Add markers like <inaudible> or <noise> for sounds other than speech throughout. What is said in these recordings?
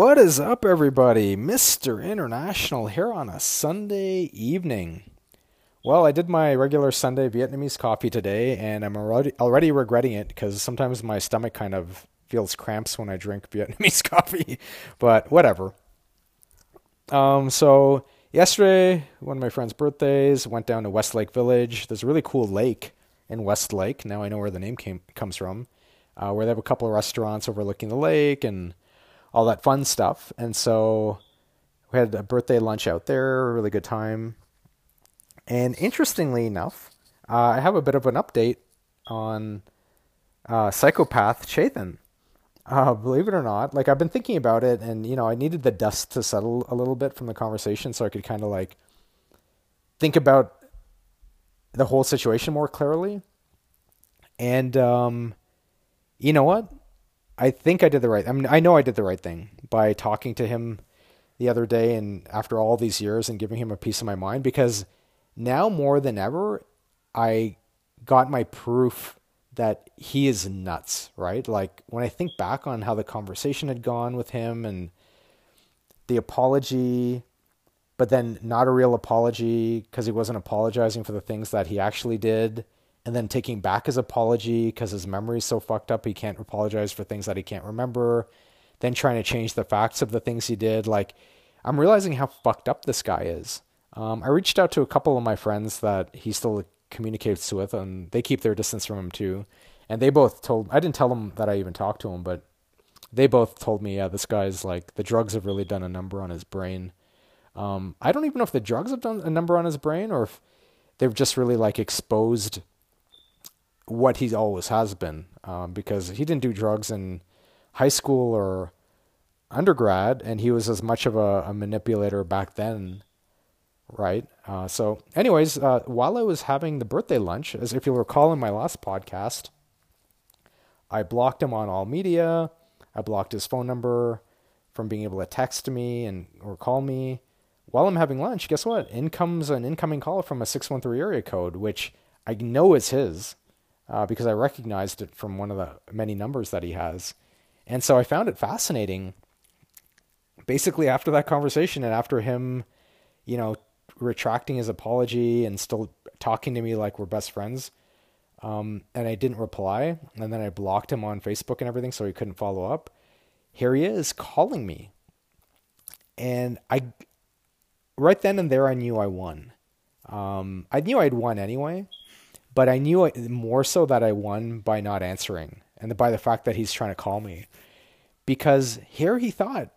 What is up, everybody? Mr. International here on a Sunday evening. Well, I did my regular Sunday Vietnamese coffee today, and I'm already already regretting it because sometimes my stomach kind of feels cramps when I drink <laughs> Vietnamese coffee. But whatever. Um, so yesterday, one of my friend's birthdays, went down to Westlake Village. There's a really cool lake in Westlake. Now I know where the name came comes from. Uh, where they have a couple of restaurants overlooking the lake and all that fun stuff. And so we had a birthday lunch out there, really good time. And interestingly enough, uh, I have a bit of an update on uh, psychopath Chaitan. Uh, believe it or not, like I've been thinking about it, and you know, I needed the dust to settle a little bit from the conversation, so I could kind of like think about the whole situation more clearly. And um, you know what? I think I did the right. I mean, I know I did the right thing by talking to him the other day, and after all these years, and giving him a piece of my mind. Because now more than ever, I got my proof that he is nuts. Right? Like when I think back on how the conversation had gone with him, and the apology, but then not a real apology because he wasn't apologizing for the things that he actually did and then taking back his apology because his memory's so fucked up he can't apologize for things that he can't remember then trying to change the facts of the things he did. Like i'm realizing how fucked up this guy is. Um, i reached out to a couple of my friends that he still communicates with and they keep their distance from him too. And they both told i didn't tell them that i even talked to him but they both told me yeah this guy's like the drugs have really done a number on his brain. Um, i don't even know if the drugs have done a number on his brain or if they've just really like exposed what he always has been um, because he didn't do drugs in high school or undergrad and he was as much of a, a manipulator back then right? Uh, so anyways uh, while i was having the birthday lunch as if you'll recall in my last podcast i blocked him on all media. I blocked his phone number from being able to text me and or call me. While i'm having lunch guess what? In comes an incoming call from a 613 area code which i know is his uh, because I recognized it from one of the many numbers that he has. And so I found it fascinating. Basically, after that conversation and after him, you know, retracting his apology and still talking to me like we're best friends, um, and I didn't reply, and then I blocked him on Facebook and everything so he couldn't follow up. Here he is calling me. And I, right then and there, I knew I won. Um, I knew I'd won anyway but I knew more so that I won by not answering and by the fact that he's trying to call me. Because here he thought,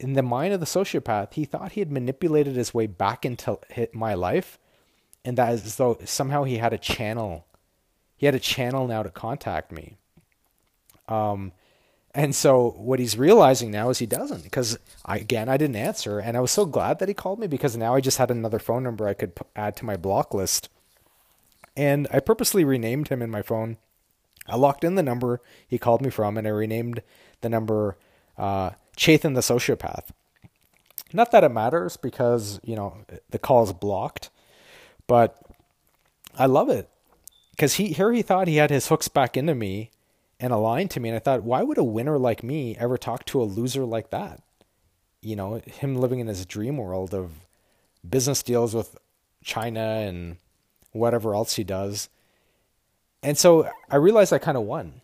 in the mind of the sociopath, he thought he had manipulated his way back into my life, and that as though somehow he had a channel. He had a channel now to contact me. Um, and so what he's realizing now is he doesn't because I, again I didn't answer, and I was so glad that he called me because now I just had another phone number I could add to my block list and I purposely renamed him in my phone. I locked in the number he called me from, and I renamed the number uh, Chathan the Sociopath. Not that it matters because, you know, the call is blocked, but I love it because he here he thought he had his hooks back into me and aligned to me, and I thought, why would a winner like me ever talk to a loser like that? You know, him living in his dream world of business deals with China and whatever else he does. And so I realized I kind of won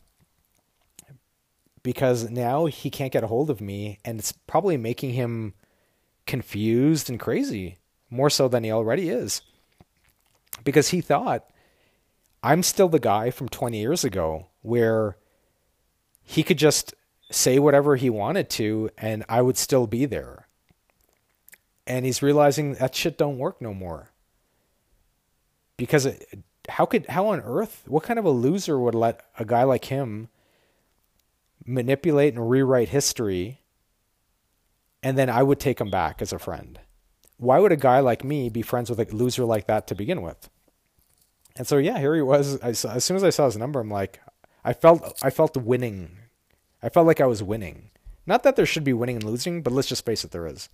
because now he can't get a hold of me and it's probably making him confused and crazy more so than he already is because he thought I'm still the guy from 20 years ago where he could just say whatever he wanted to and I would still be there. And he's realizing that shit don't work no more because it, how could how on earth what kind of a loser would let a guy like him manipulate and rewrite history and then I would take him back as a friend. Why would a guy like me be friends with a loser like that to begin with? And so yeah, here he was. I saw, as soon as I saw his number, I'm like, I felt I felt winning. I felt like I was winning. Not that there should be winning and losing, but let's just face it, there is.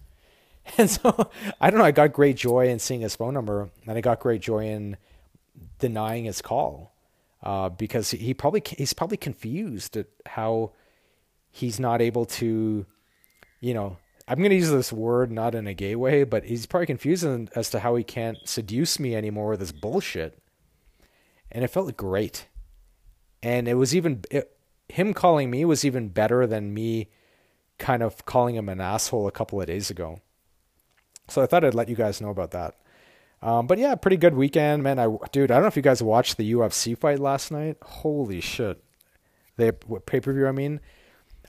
<laughs> And so I don't know. I got great joy in seeing his phone number, and I got great joy in denying his call uh, because he probably he's probably confused at how he's not able to you know, I'm going to use this word not in a gay way, but he's probably confused as to how he can't seduce me anymore with this bullshit. And it felt great. And it was even, it, him calling me was even better than me kind of calling him an asshole a couple of days ago. So I thought I'd let you guys know about that. Um, but yeah, pretty good weekend, man. I dude, I don't know if you guys watched the UFC fight last night. Holy shit, the pay per view. I mean,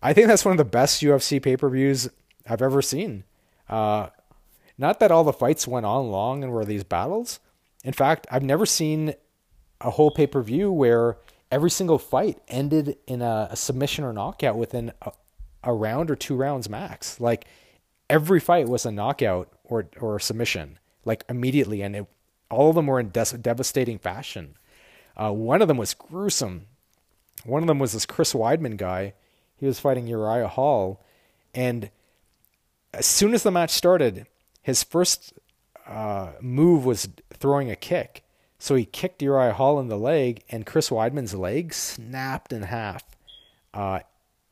I think that's one of the best UFC pay per views I've ever seen. Uh, not that all the fights went on long and were these battles. In fact, I've never seen a whole pay per view where every single fight ended in a, a submission or knockout within a, a, round or two rounds max. Like every fight was a knockout or or submission, like immediately, and it, all of them were in des- devastating fashion. Uh, one of them was gruesome. One of them was this Chris Weidman guy. He was fighting Uriah Hall, and as soon as the match started, his first uh, move was throwing a kick. So he kicked Uriah Hall in the leg, and Chris Weidman's leg snapped in half. Uh,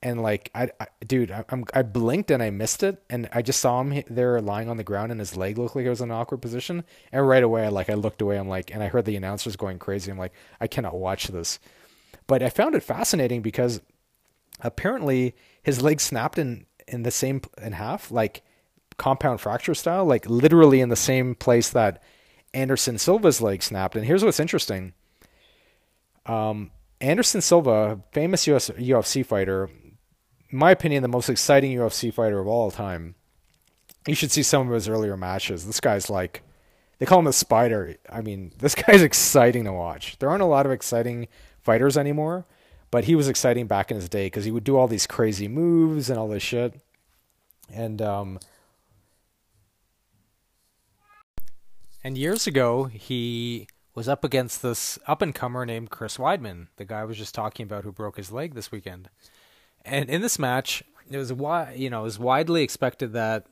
and like, I, I dude, I, am I blinked and I missed it, and I just saw him there lying on the ground, and his leg looked like it was in an awkward position. And right away, I like, I looked away. I'm like, and I heard the announcers going crazy. I'm like, I cannot watch this. But I found it fascinating because apparently his leg snapped in in the same in half, like compound fracture style, like literally in the same place that Anderson Silva's leg snapped. And here's what's interesting. Um, Anderson Silva, famous US, UFC fighter, in my opinion, the most exciting UFC fighter of all time. You should see some of his earlier matches. This guy's like, they call him the spider. I mean, <laughs> this guy's exciting to watch. There aren't a lot of exciting fighters anymore, but he was exciting back in his day because he would do all these crazy moves and all this shit. And um, and years ago, he was up against this up and comer named Chris Weidman, the guy I was just talking about who broke his leg this weekend. And in this match, it was you know it was widely expected that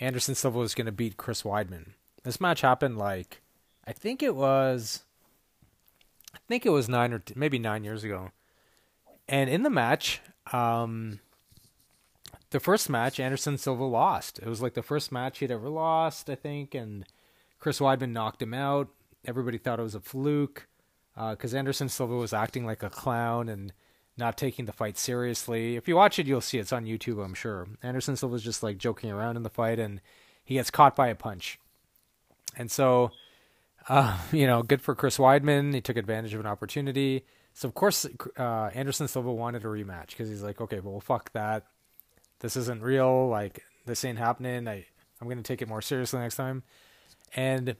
Anderson Silva was going to beat Chris Weidman. This match happened like I think it was I think it was nine or t- maybe nine years ago. And in the match, um, the first match, Anderson Silva lost. It was like the first match he'd ever lost, I think, and Chris Weidman knocked him out. Everybody thought it was a fluke because uh, Anderson Silva was acting like a clown and not taking the fight seriously. If you watch it, you'll see it's on YouTube, I'm sure. Anderson Silva was just like joking around in the fight, and he gets caught by a punch. And so, uh, <laughs> you know, good for Chris Weidman. He took advantage of an opportunity. So of course, uh, Anderson Silva wanted a rematch because he's like, okay, well, fuck that. This isn't real. Like this ain't happening. I I'm gonna take it more seriously next time. And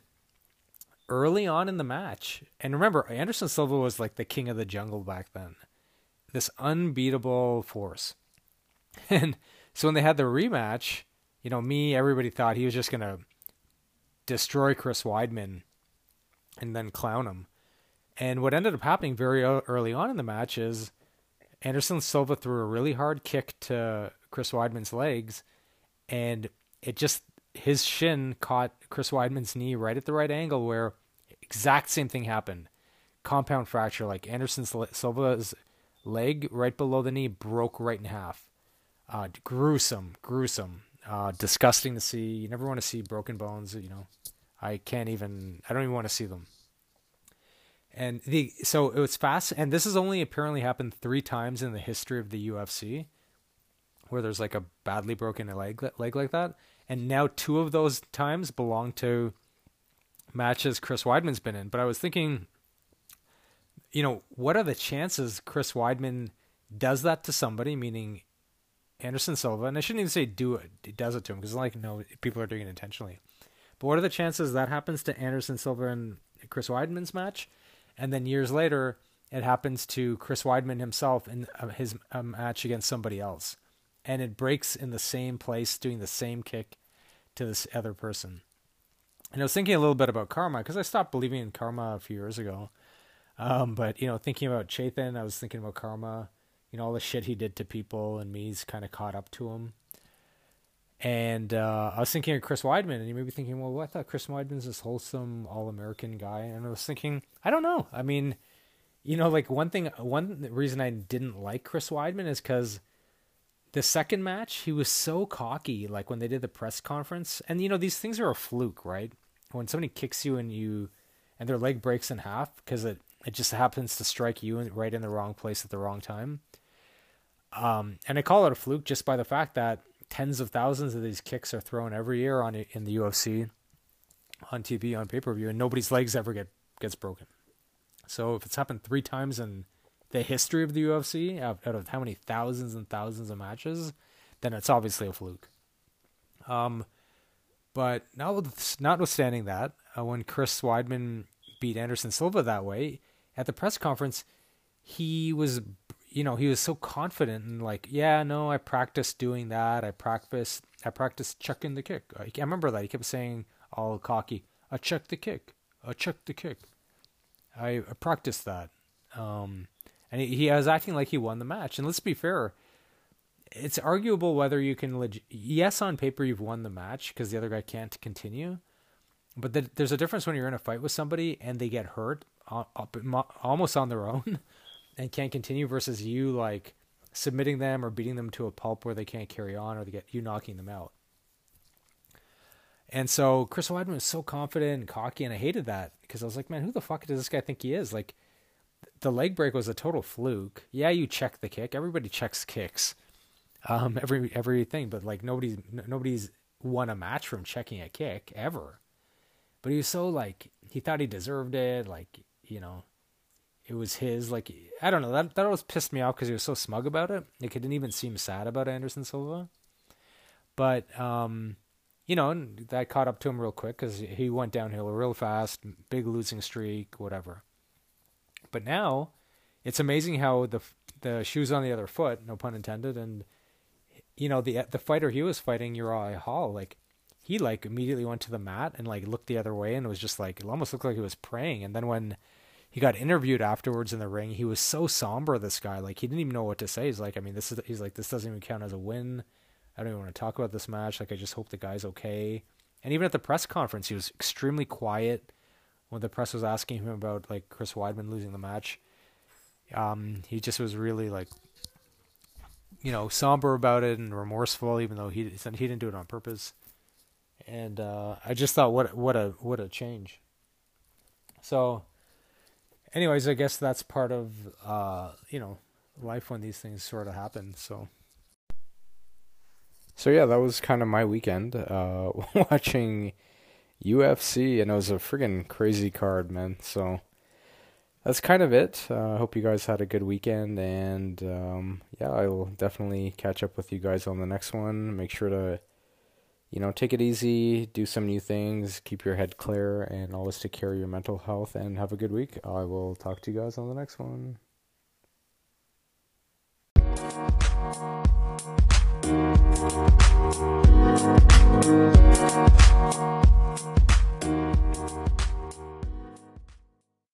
early on in the match, and remember, Anderson Silva was like the king of the jungle back then. This unbeatable force. <laughs> And so when they had the rematch, you know, me, everybody thought he was just gonna destroy Chris Weidman and then clown him. And what ended up happening very early on in the match is Anderson Silva threw a really hard kick to Chris Weidman's legs, and it just his shin caught Chris Weidman's knee right at the right angle where exact same thing happened. Compound fracture, like Anderson Silva's leg right below the knee broke right in half. Uh, gruesome, gruesome, uh, disgusting to see. You never want to see broken bones. You know, I can't even. I don't even want to see them. And the so it was fast, and this has only apparently happened three times in the history of the UFC, where there's like a badly broken leg leg like that, and now two of those times belong to matches Chris Weidman's been in. But I was thinking, you know, what are the chances Chris Weidman does that to somebody, meaning Anderson Silva, and I shouldn't even say do it, he does it to him because like no people are doing it intentionally. But what are the chances that happens to Anderson Silva and Chris Weidman's match? and then years later it happens to Chris Weidman himself in uh, his um, match against somebody else, and it breaks in the same place, doing the same kick to this other person. And I was thinking a little bit about karma because I stopped believing in karma a few years ago. Um, but you know, thinking about Chaitan, I was thinking about karma. You know, all the shit he did to people, and me's kind of caught up to him. And uh, I was thinking of Chris Weidman, and you may be thinking, well, I thought Chris Weidman's this wholesome, all-American guy. And I was thinking, I don't know. I mean, you know, like one thing, one reason I didn't like Chris Weidman is because the second match, he was so cocky. Like when they did the press conference, and you know these things are a fluke, right? When somebody kicks you and you, and their leg breaks in half because it it just happens to strike you right in the wrong place at the wrong time. Um, and I call it a fluke just by the fact that tens of thousands of these kicks are thrown every year on in the UFC, on TV, on pay per view, and nobody's legs ever get gets broken. So if it's happened three times in the history of the UFC, out of how many thousands and thousands of matches, then it's obviously a fluke. Um, but notwithstanding that, uh, when Chris Weidman beat Anderson Silva that way at the press conference, he was, you know, he was so confident and like, yeah, no, I practiced doing that. I practiced, I practiced chucking the kick. I, remember that he kept saying all cocky, I checked the kick, I checked the kick. I, I practiced that. Um, and he, he was acting like he won the match. And let's be fair, it's arguable whether you can leg- yes on paper you've won the match because the other guy can't continue but the, there's a difference when you're in a fight with somebody and they get hurt up, almost on their own <laughs> and can't continue versus you like submitting them or beating them to a pulp where they can't carry on or they get you knocking them out and so Chris Weidman was so confident and cocky, and I hated that because I was like, man, who the fuck does this guy think he is? Like, the leg break was a total fluke. Yeah, you check the kick. Everybody checks kicks, um, every everything. But like nobody's nobody's won a match from checking a kick ever. But he was so like he thought he deserved it. Like you know, it was his. Like I don't know. That that always pissed me off because he was so smug about it. Like, it didn't even seem sad about Anderson Silva. But um, you know, that caught up to him real quick because he went downhill real fast, big losing streak, whatever. But now, it's amazing how the the shoes on the other foot, no pun intended, and you know the the fighter he was fighting, Uriah Hall, like he like immediately went to the mat and like looked the other way and was just like it almost looked like he was praying. And then when he got interviewed afterwards in the ring, he was so somber. This guy, like he didn't even know what to say. He's like, I mean, this is he's like this doesn't even count as a win. I don't even want to talk about this match. Like, I just hope the guy's okay. And even at the press conference, he was extremely quiet when the press was asking him about like Chris Weidman losing the match. Um, he just was really like, you know, somber about it and remorseful, even though he he didn't do it on purpose. And uh, I just thought, what what a what a change. So, anyways, I guess that's part of uh, you know life when these things sort of happen. So. So yeah, that was kind of my weekend uh, <laughs> watching UFC, and it was a friggin' crazy card, man. So that's kind of it. Uh, I uh, hope you guys had a good weekend, and um, yeah, I will definitely catch up with you guys on the next one. Make sure to, you know, take it easy, do some new things, keep your head clear, and always take care of your mental health. And have a good week. I will talk to you guys on the next one.